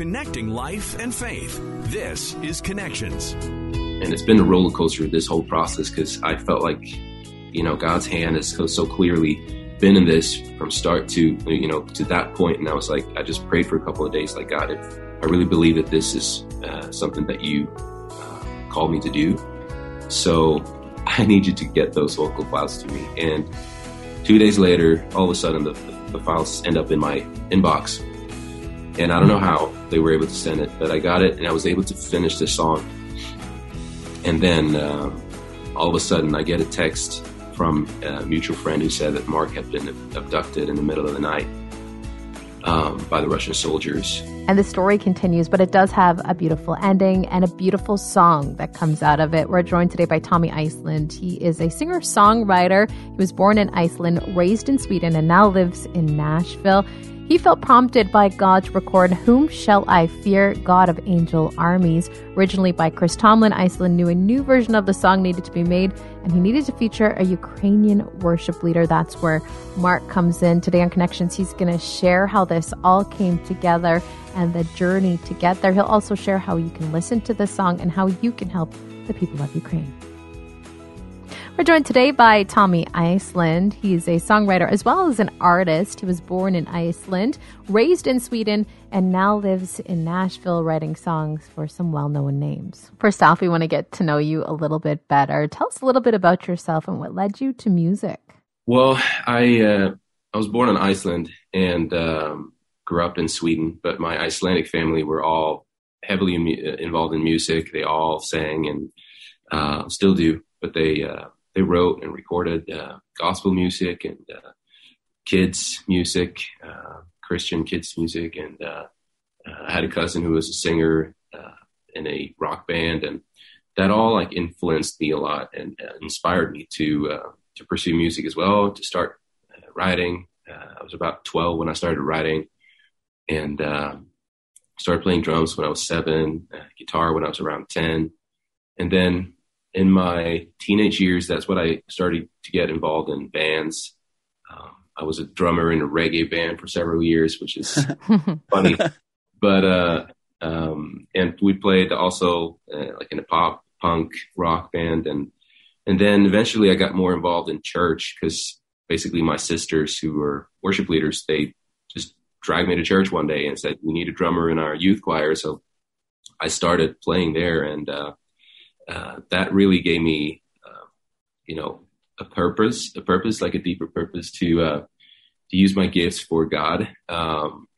connecting life and faith. This is Connections. And it's been a roller coaster this whole process because I felt like, you know, God's hand has so, so clearly been in this from start to, you know, to that point. And I was like, I just prayed for a couple of days, like, God, if I really believe that this is uh, something that you uh, called me to do. So I need you to get those vocal files to me. And two days later, all of a sudden, the, the files end up in my inbox. And I don't know how they were able to send it, but I got it and I was able to finish the song. And then uh, all of a sudden, I get a text from a mutual friend who said that Mark had been abducted in the middle of the night um, by the Russian soldiers. And the story continues, but it does have a beautiful ending and a beautiful song that comes out of it. We're joined today by Tommy Iceland. He is a singer songwriter. He was born in Iceland, raised in Sweden, and now lives in Nashville. He felt prompted by God to record Whom Shall I Fear, God of Angel Armies. Originally by Chris Tomlin, Iceland knew a new version of the song needed to be made, and he needed to feature a Ukrainian worship leader. That's where Mark comes in. Today on Connections, he's going to share how this all came together and the journey to get there. He'll also share how you can listen to the song and how you can help the people of Ukraine. We're joined today by Tommy Iceland. He's a songwriter as well as an artist. He was born in Iceland, raised in Sweden, and now lives in Nashville writing songs for some well known names. First off, we want to get to know you a little bit better. Tell us a little bit about yourself and what led you to music. Well, I uh, I was born in Iceland and um, grew up in Sweden, but my Icelandic family were all heavily in, involved in music. They all sang and uh, still do, but they uh, they wrote and recorded uh, gospel music and uh, kids music, uh, Christian kids music, and uh, uh, I had a cousin who was a singer uh, in a rock band, and that all like influenced me a lot and inspired me to to pursue music as well, to start writing. I was about twelve when I started writing, and started playing drums when I was seven, guitar when I was around ten, and then in my teenage years, that's what I started to get involved in bands. Um, I was a drummer in a reggae band for several years, which is funny. But uh, um, and we played also uh, like in a pop punk rock band, and and then eventually I got more involved in church because basically my sisters who were worship leaders they just dragged me to church one day and said we need a drummer in our youth choir, so I started playing there and. Uh, uh, that really gave me, uh, you know, a purpose, a purpose like a deeper purpose to uh, to use my gifts for God. Um,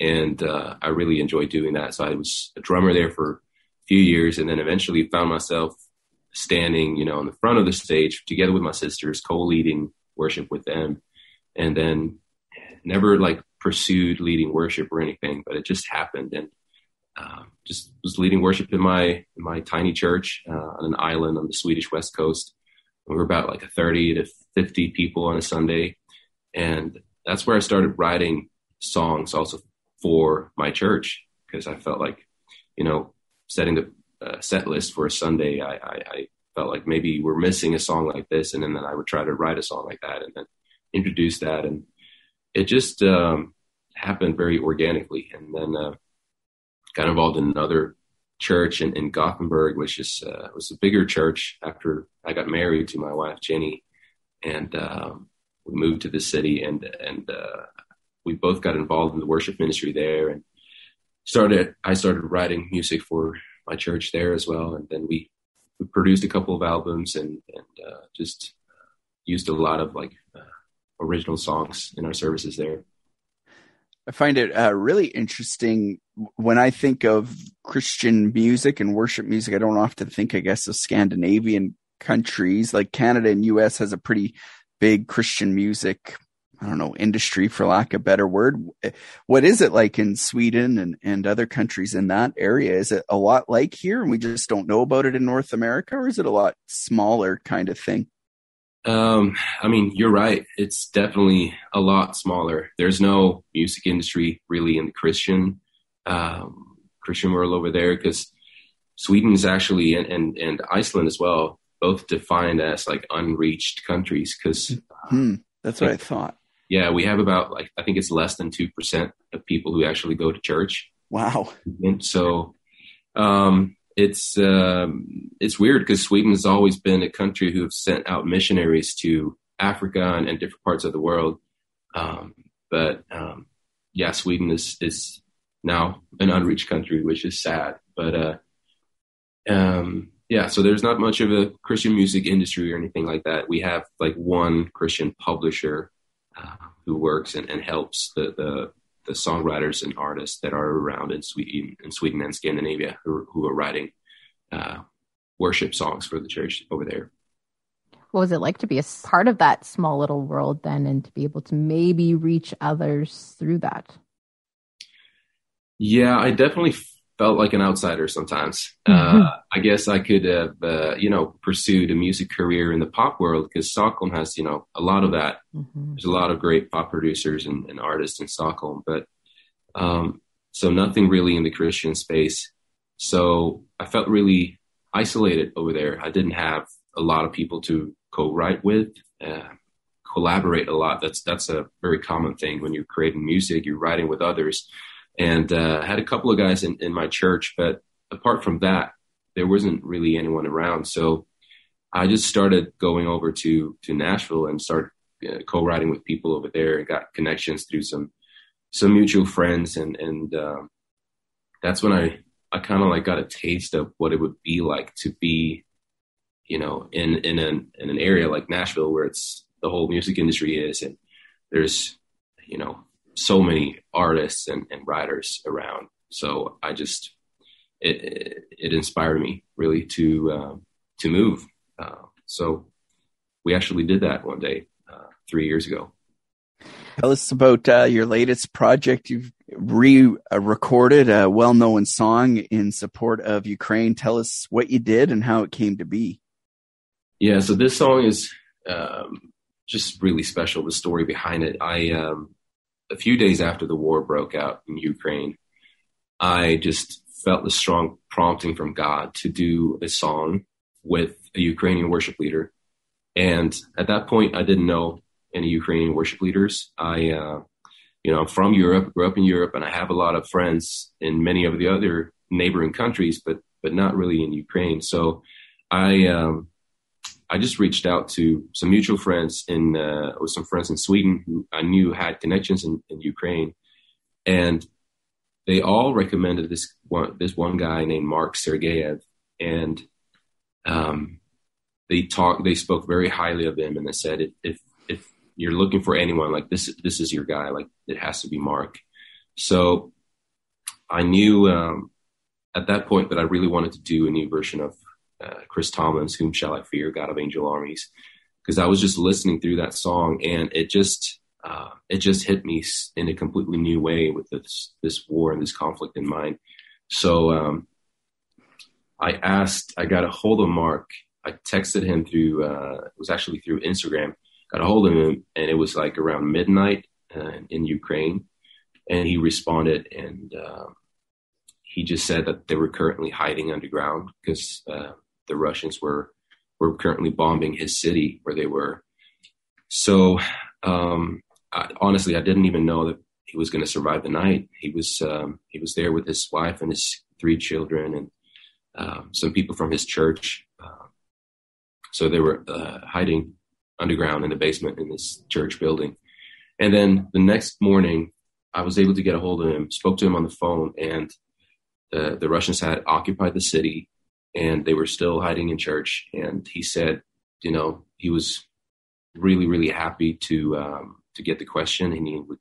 and uh, I really enjoyed doing that. So I was a drummer there for a few years, and then eventually found myself standing, you know, on the front of the stage together with my sisters, co-leading worship with them, and then never like pursued leading worship or anything, but it just happened and uh, just was leading worship in my in my tiny church uh, on an island on the Swedish west coast. We were about like a 30 to 50 people on a Sunday, and that's where I started writing songs also for my church because I felt like, you know, setting the uh, set list for a Sunday, I, I, I, felt like maybe we're missing a song like this, and then, then I would try to write a song like that, and then introduce that, and it just um, happened very organically, and then uh, got involved in another church in, in Gothenburg, which is uh, was a bigger church after I got married to my wife Jenny, and um, we moved to the city, and and uh, we both got involved in the worship ministry there, and started. I started writing music for my church there as well, and then we we produced a couple of albums and and uh, just used a lot of like uh, original songs in our services there. I find it uh, really interesting when I think of Christian music and worship music. I don't often think, I guess, of Scandinavian countries like Canada and U.S. has a pretty big Christian music. I don't know industry, for lack of better word. What is it like in Sweden and, and other countries in that area? Is it a lot like here, and we just don't know about it in North America, or is it a lot smaller kind of thing? Um, I mean, you're right. It's definitely a lot smaller. There's no music industry really in the Christian um, Christian world over there because Sweden is actually and, and, and Iceland as well both defined as like unreached countries because hmm, that's what I thought. Yeah, we have about like I think it's less than two percent of people who actually go to church Wow. And so um, it's um, it's weird because Sweden has always been a country who have sent out missionaries to Africa and, and different parts of the world. Um, but um, yeah, Sweden is is now an unreached country, which is sad. But uh, um, yeah, so there's not much of a Christian music industry or anything like that. We have like one Christian publisher uh, who works and, and helps the, the, the songwriters and artists that are around in Sweden, in Sweden and Scandinavia who, who are writing uh, worship songs for the church over there. What was it like to be a part of that small little world then, and to be able to maybe reach others through that? Yeah, I definitely felt like an outsider sometimes. Mm-hmm. Uh, I guess I could have, uh, you know, pursued a music career in the pop world because Stockholm has, you know, a lot of that. Mm-hmm. There's a lot of great pop producers and, and artists in Stockholm, but um, so nothing really in the Christian space. So I felt really isolated over there. I didn't have a lot of people to co-write with, uh, collaborate a lot. That's that's a very common thing when you're creating music. You're writing with others and uh, had a couple of guys in, in my church, but apart from that, there wasn't really anyone around. So I just started going over to to Nashville and started uh, co-writing with people over there and got connections through some some mutual friends and and um, that's when I I kind of like got a taste of what it would be like to be you know in in an in an area like Nashville where it's the whole music industry is and there's you know so many artists and, and writers around. So I just it, it inspired me really to uh, to move. Uh, so we actually did that one day uh, three years ago. Tell us about uh, your latest project. You've re-recorded a well-known song in support of Ukraine. Tell us what you did and how it came to be. Yeah, so this song is um, just really special. The story behind it. I um, a few days after the war broke out in Ukraine, I just felt the strong prompting from God to do a song with a Ukrainian worship leader. And at that point, I didn't know any Ukrainian worship leaders. I, uh, you know, I'm from Europe, grew up in Europe, and I have a lot of friends in many of the other neighboring countries, but but not really in Ukraine. So I um, I just reached out to some mutual friends in uh, with some friends in Sweden who I knew had connections in, in Ukraine, and they all recommended this one this one guy named Mark Sergeyev, and um, they talked they spoke very highly of him, and they said if, if you're looking for anyone like this this is your guy. Like it has to be Mark. So I knew um, at that point that I really wanted to do a new version of uh, Chris Tomlin's "Whom Shall I Fear?" God of Angel Armies, because I was just listening through that song and it just uh, it just hit me in a completely new way with this this war and this conflict in mind. So um, I asked, I got a hold of Mark. I texted him through uh, it was actually through Instagram. Got a hold of him and it was like around midnight uh, in Ukraine, and he responded and. Um, he just said that they were currently hiding underground because uh, the Russians were were currently bombing his city where they were. So um, I, honestly, I didn't even know that he was going to survive the night. He was um, he was there with his wife and his three children and um, some people from his church. Uh, so they were uh, hiding underground in the basement in this church building. And then the next morning, I was able to get a hold of him, spoke to him on the phone, and the, the Russians had occupied the city and they were still hiding in church. And he said, you know, he was really, really happy to um, to get the question, and he would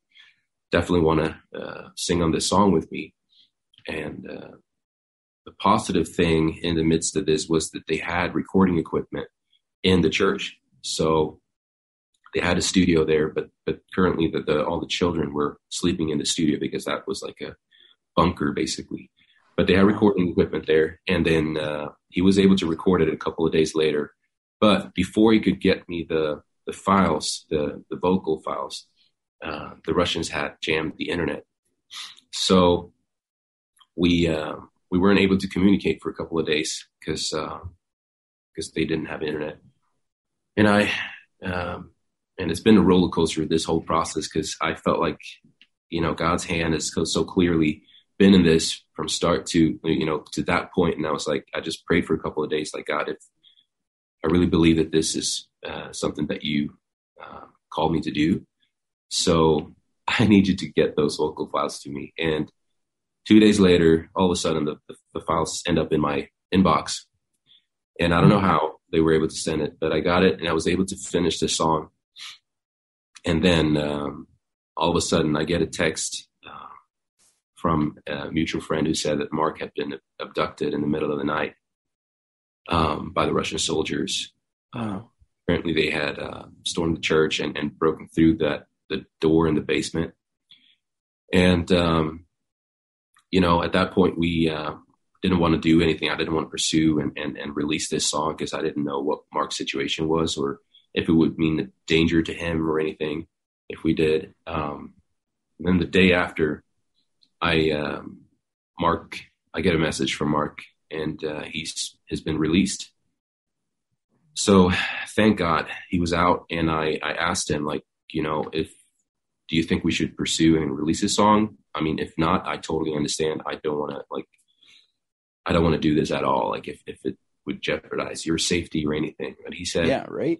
definitely want to uh, sing on this song with me. And uh, the positive thing in the midst of this was that they had recording equipment in the church, so they had a studio there. But but currently, the, the all the children were sleeping in the studio because that was like a bunker, basically but they had recording equipment there. And then uh, he was able to record it a couple of days later. But before he could get me the the files, the the vocal files, uh, the Russians had jammed the internet. So we uh, we weren't able to communicate for a couple of days because because uh, they didn't have internet. And I um, and it's been a roller coaster this whole process because I felt like you know God's hand is so clearly been in this from start to you know to that point, and I was like, I just prayed for a couple of days, like God, if I really believe that this is uh, something that you uh, called me to do, so I need you to get those vocal files to me. And two days later, all of a sudden, the, the, the files end up in my inbox, and I don't know mm-hmm. how they were able to send it, but I got it, and I was able to finish the song. And then um, all of a sudden, I get a text from a mutual friend who said that Mark had been abducted in the middle of the night um, by the Russian soldiers. Uh, apparently, they had uh, stormed the church and, and, broken through that the door in the basement. And um, you know, at that point, we uh, didn't want to do anything. I didn't want to pursue and, and, and release this song because I didn't know what Mark's situation was or if it would mean danger to him or anything if we did. Um, then the day after, I um, Mark, I get a message from Mark, and uh, he's has been released. So thank God he was out, and I I asked him like, you know, if do you think we should pursue and release a song? I mean, if not, I totally understand. I don't want to like, I don't want to do this at all. Like if if it would jeopardize your safety or anything. But he said, yeah, right.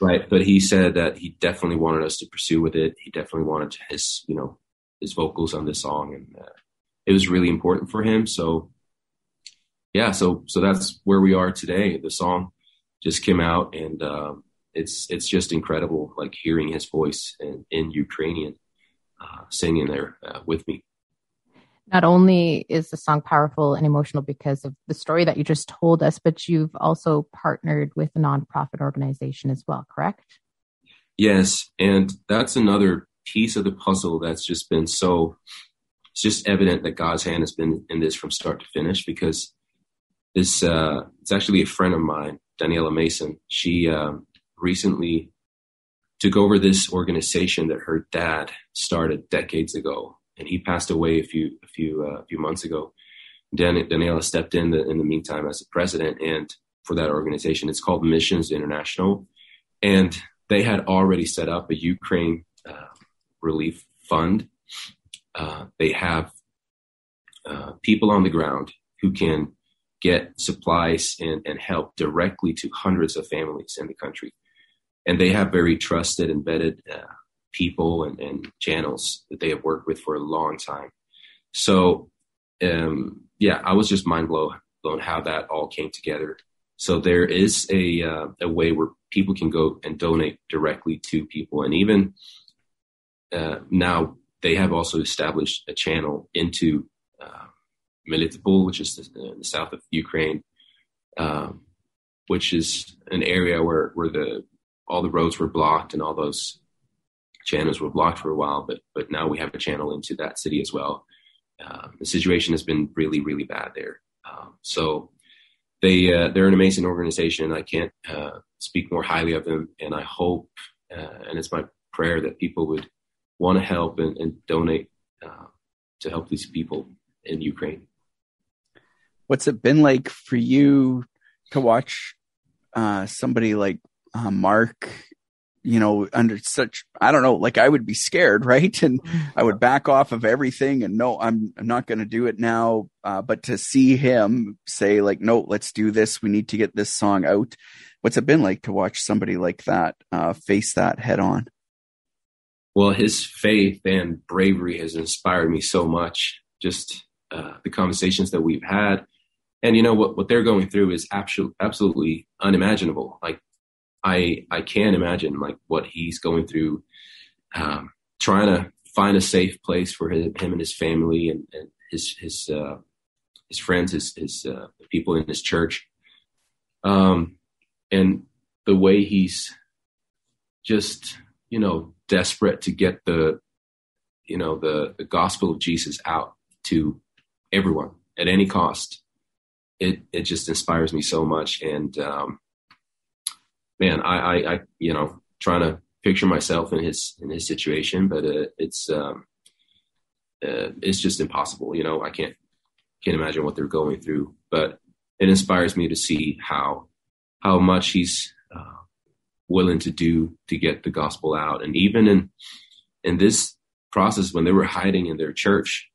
Right, but he said that he definitely wanted us to pursue with it. He definitely wanted his, you know, his vocals on this song, and uh, it was really important for him. So, yeah, so so that's where we are today. The song just came out, and um, it's it's just incredible, like hearing his voice in, in Ukrainian, uh, singing there uh, with me not only is the song powerful and emotional because of the story that you just told us, but you've also partnered with a nonprofit organization as well, correct? Yes. And that's another piece of the puzzle that's just been so, it's just evident that God's hand has been in this from start to finish because this, uh, it's actually a friend of mine, Daniela Mason. She um, recently took over this organization that her dad started decades ago and he passed away a few a few uh, a few months ago. Dan, Daniela stepped in the, in the meantime as the president and for that organization. It's called Missions International, and they had already set up a Ukraine relief fund. Uh, they have uh, people on the ground who can get supplies and, and help directly to hundreds of families in the country. And they have very trusted, embedded uh, people and, and channels that they have worked with for a long time. So, um, yeah, I was just mind blown, blown how that all came together. So there is a uh, a way where people can go and donate directly to people, and even uh, now they have also established a channel into uh, Melitopol, which is the, the south of Ukraine, um, which is an area where where the all the roads were blocked and all those channels were blocked for a while, but but now we have a channel into that city as well. Uh, the situation has been really really bad there. Um, so they uh, they're an amazing organization. I can't uh, speak more highly of them, and I hope uh, and it's my prayer that people would want to help and, and donate uh, to help these people in Ukraine. What's it been like for you to watch uh, somebody like Mark you know, under such, I don't know, like I would be scared, right? And I would back off of everything and no, I'm, I'm not going to do it now. Uh, but to see him say like, no, let's do this. We need to get this song out. What's it been like to watch somebody like that, uh, face that head on? Well, his faith and bravery has inspired me so much. Just, uh, the conversations that we've had. And you know what, what they're going through is absolutely, absolutely unimaginable. Like I I can't imagine like what he's going through, um, trying to find a safe place for him, him and his family and, and his his uh, his friends, his his uh, people in his church, um, and the way he's just you know desperate to get the you know the the gospel of Jesus out to everyone at any cost. It it just inspires me so much, and um, man, I, I, I, you know, trying to picture myself in his in his situation, but uh, it's um, uh, it's just impossible. You know, I can't can't imagine what they're going through, but it inspires me to see how how much he's uh, willing to do to get the gospel out, and even in in this process when they were hiding in their church,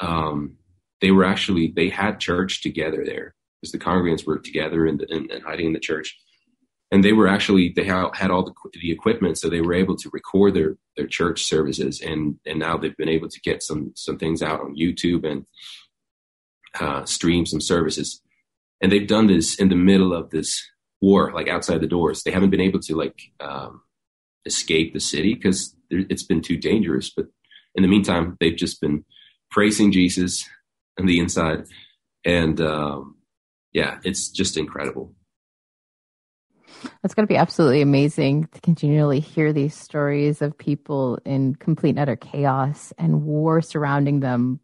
um, they were actually they had church together there because the congregants were together and, and, hiding in the church, and they were actually they had, had all the, the equipment, so they were able to record their their church services, and and now they've been able to get some some things out on YouTube and uh, stream some services, and they've done this in the middle of this war, like outside the doors. They haven't been able to like um, escape the city because it's been too dangerous, but in the meantime, they've just been praising Jesus on the inside. And um, yeah, it's just incredible. It's going to be absolutely amazing to continually hear these stories of people in complete and utter chaos and war surrounding them.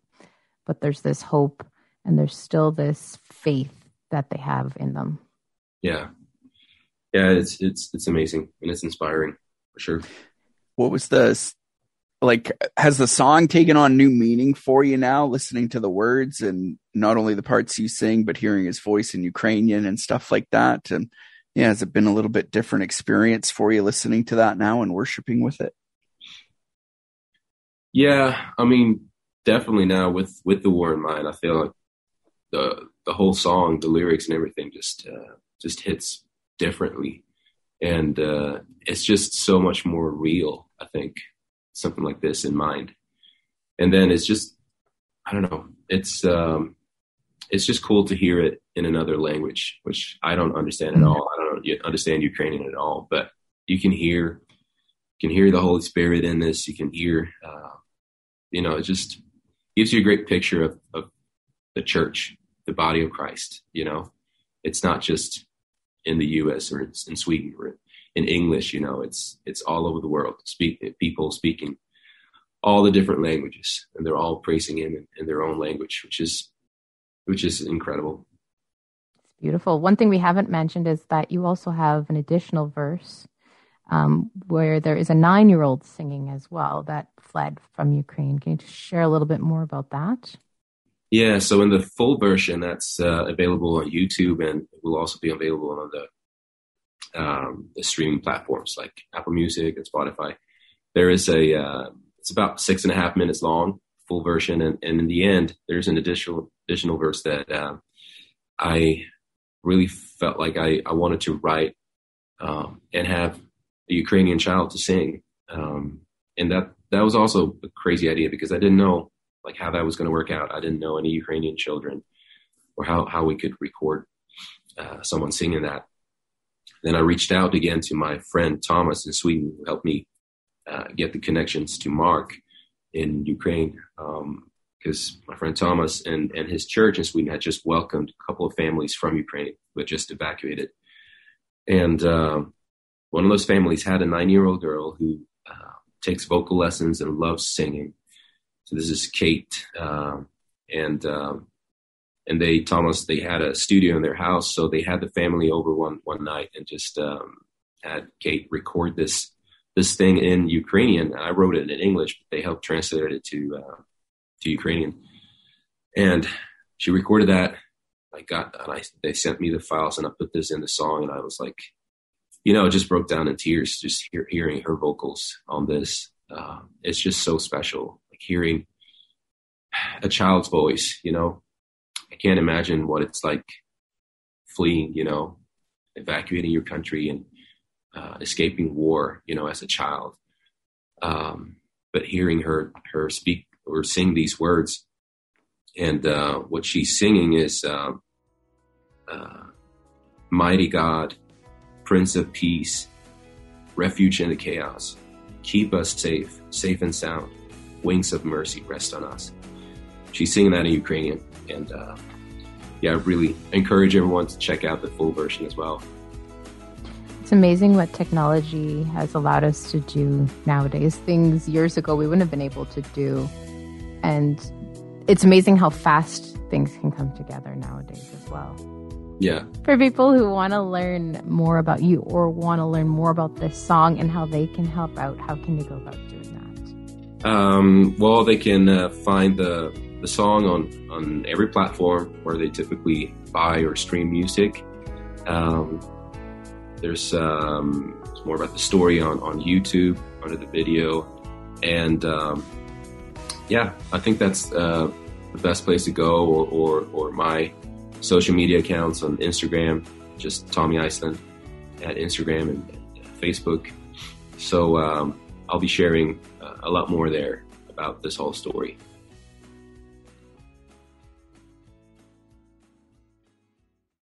But there's this hope and there's still this faith that they have in them. Yeah. Yeah, it's it's it's amazing and it's inspiring for sure. What was the like has the song taken on new meaning for you now listening to the words and not only the parts you sing but hearing his voice in ukrainian and stuff like that and yeah has it been a little bit different experience for you listening to that now and worshiping with it yeah i mean definitely now with with the war in mind i feel like the the whole song the lyrics and everything just uh, just hits differently and uh, it's just so much more real i think something like this in mind. And then it's just, I don't know, it's, um, it's just cool to hear it in another language, which I don't understand at all. I don't understand Ukrainian at all, but you can hear, you can hear the Holy Spirit in this. You can hear, uh, you know, it just gives you a great picture of, of the church, the body of Christ. You know, it's not just in the U.S. or in Sweden or in English. You know, it's it's all over the world. Speak people speaking all the different languages, and they're all praising Him in, in their own language, which is which is incredible. It's beautiful. One thing we haven't mentioned is that you also have an additional verse um, where there is a nine-year-old singing as well that fled from Ukraine. Can you just share a little bit more about that? Yeah, so in the full version, that's uh, available on YouTube and it will also be available on the um, the streaming platforms like Apple Music and Spotify. There is a uh, it's about six and a half minutes long, full version, and, and in the end, there's an additional additional verse that uh, I really felt like I, I wanted to write um, and have a Ukrainian child to sing, um, and that that was also a crazy idea because I didn't know like how that was going to work out. I didn't know any Ukrainian children or how how we could record uh, someone singing that. Then I reached out again to my friend Thomas in Sweden, who helped me uh, get the connections to Mark in Ukraine. because um, my friend Thomas and, and his church in Sweden had just welcomed a couple of families from Ukraine who had just evacuated. And uh, one of those families had a nine year old girl who uh, takes vocal lessons and loves singing. So this is Kate. Uh, and um, and they Thomas they had a studio in their house, so they had the family over one one night and just um, had Kate record this this thing in Ukrainian. I wrote it in English, but they helped translate it to uh, to Ukrainian, and she recorded that. I got and I they sent me the files and I put this in the song, and I was like, you know, it just broke down in tears just hear, hearing her vocals on this. Uh, it's just so special, hearing a child's voice, you know, I can't imagine what it's like fleeing, you know, evacuating your country and uh, escaping war, you know, as a child. Um, but hearing her her speak or sing these words, and uh, what she's singing is um, uh, "Mighty God, Prince of Peace, refuge in the chaos, keep us safe, safe and sound. Wings of mercy rest on us." She's singing that in Ukrainian and uh, yeah, I really encourage everyone to check out the full version as well. It's amazing what technology has allowed us to do nowadays. Things years ago we wouldn't have been able to do. And it's amazing how fast things can come together nowadays as well. Yeah. For people who want to learn more about you or want to learn more about this song and how they can help out, how can they go about doing that? Um, well, they can uh, find the the song on on every platform where they typically buy or stream music. Um, there's um, more about the story on on YouTube under the video, and um, yeah, I think that's uh, the best place to go, or, or, or my social media accounts on Instagram, just Tommy Iceland at Instagram and, and Facebook. So um, I'll be sharing uh, a lot more there about this whole story.